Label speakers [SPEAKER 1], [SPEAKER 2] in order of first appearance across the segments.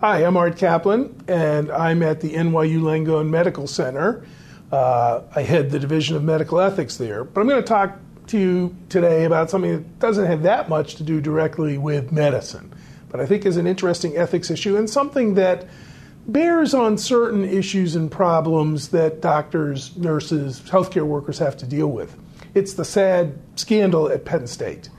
[SPEAKER 1] Hi, I'm Art Caplan, and I'm at the NYU Langone Medical Center. Uh, I head the Division of Medical Ethics there. But I'm going to talk to you today about something that doesn't have that much to do directly with medicine, but I think is an interesting ethics issue and something that bears on certain issues and problems that doctors, nurses, healthcare workers have to deal with. It's the sad scandal at Penn State.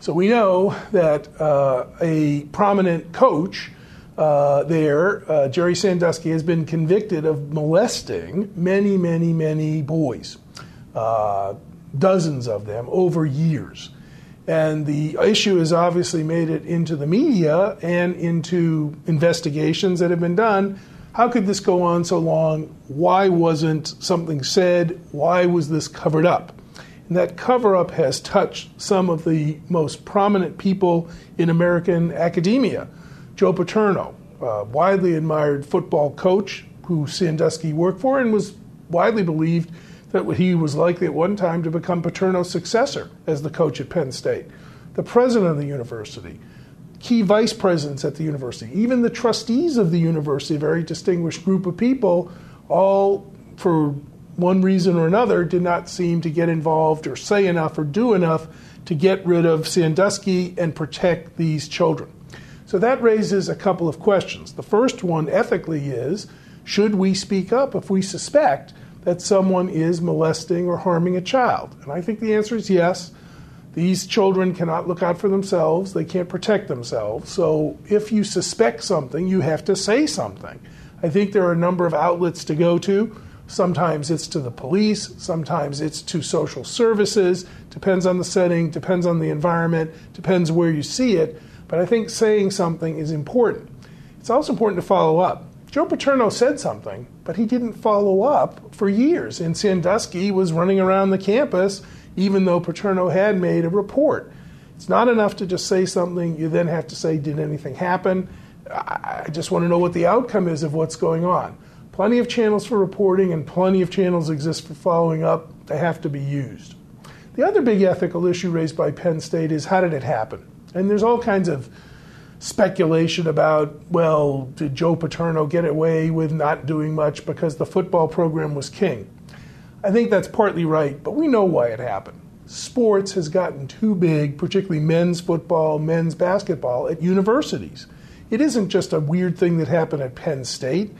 [SPEAKER 1] So we know that uh, a prominent coach uh, there, uh, Jerry Sandusky, has been convicted of molesting many, many, many boys, uh, dozens of them over years. And the issue has obviously made it into the media and into investigations that have been done. How could this go on so long? Why wasn't something said? Why was this covered up? And that cover up has touched some of the most prominent people in American academia. Joe Paterno, a widely admired football coach who Sandusky worked for and was widely believed that he was likely at one time to become Paterno's successor as the coach at Penn State. The president of the university, key vice presidents at the university, even the trustees of the university, a very distinguished group of people, all for one reason or another did not seem to get involved or say enough or do enough to get rid of Sandusky and protect these children. So that raises a couple of questions. The first one, ethically, is should we speak up if we suspect that someone is molesting or harming a child? And I think the answer is yes. These children cannot look out for themselves, they can't protect themselves. So if you suspect something, you have to say something. I think there are a number of outlets to go to. Sometimes it's to the police, sometimes it's to social services, depends on the setting, depends on the environment, depends where you see it. But I think saying something is important. It's also important to follow up. Joe Paterno said something, but he didn't follow up for years. And Sandusky was running around the campus even though Paterno had made a report. It's not enough to just say something, you then have to say, Did anything happen? I just want to know what the outcome is of what's going on. Plenty of channels for reporting and plenty of channels exist for following up. They have to be used. The other big ethical issue raised by Penn State is how did it happen? And there's all kinds of speculation about, well, did Joe Paterno get away with not doing much because the football program was king? I think that's partly right, but we know why it happened. Sports has gotten too big, particularly men's football, men's basketball, at universities. It isn't just a weird thing that happened at Penn State.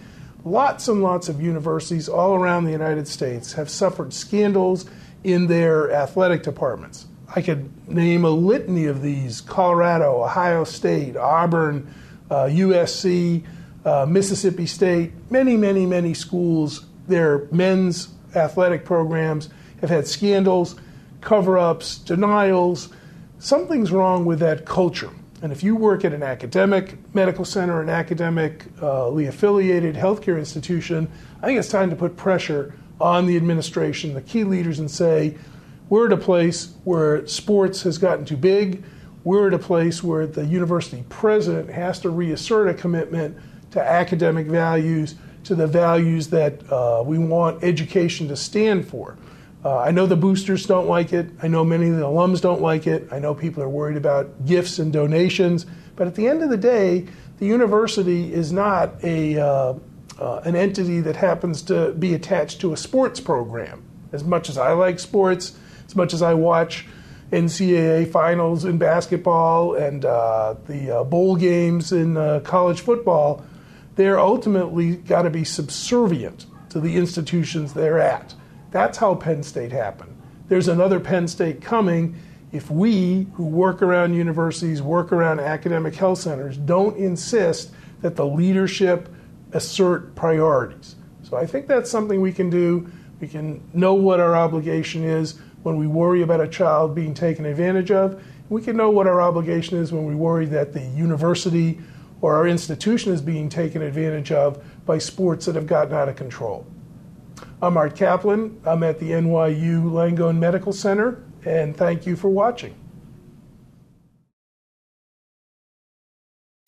[SPEAKER 1] Lots and lots of universities all around the United States have suffered scandals in their athletic departments. I could name a litany of these Colorado, Ohio State, Auburn, uh, USC, uh, Mississippi State, many, many, many schools, their men's athletic programs have had scandals, cover ups, denials. Something's wrong with that culture. And if you work at an academic medical center, an academically affiliated healthcare institution, I think it's time to put pressure on the administration, the key leaders, and say, we're at a place where sports has gotten too big. We're at a place where the university president has to reassert a commitment to academic values, to the values that uh, we want education to stand for. Uh, I know the boosters don't like it. I know many of the alums don't like it. I know people are worried about gifts and donations. But at the end of the day, the university is not a, uh, uh, an entity that happens to be attached to a sports program. As much as I like sports, as much as I watch NCAA finals in basketball and uh, the uh, bowl games in uh, college football, they're ultimately got to be subservient to the institutions they're at. That's how Penn State happened. There's another Penn State coming if we, who work around universities, work around academic health centers, don't insist that the leadership assert priorities. So I think that's something we can do. We can know what our obligation is when we worry about a child being taken advantage of. We can know what our obligation is when we worry that the university or our institution is being taken advantage of by sports that have gotten out of control. I'm Art Caplan. I'm at the NYU Langone Medical Center, and thank you for watching.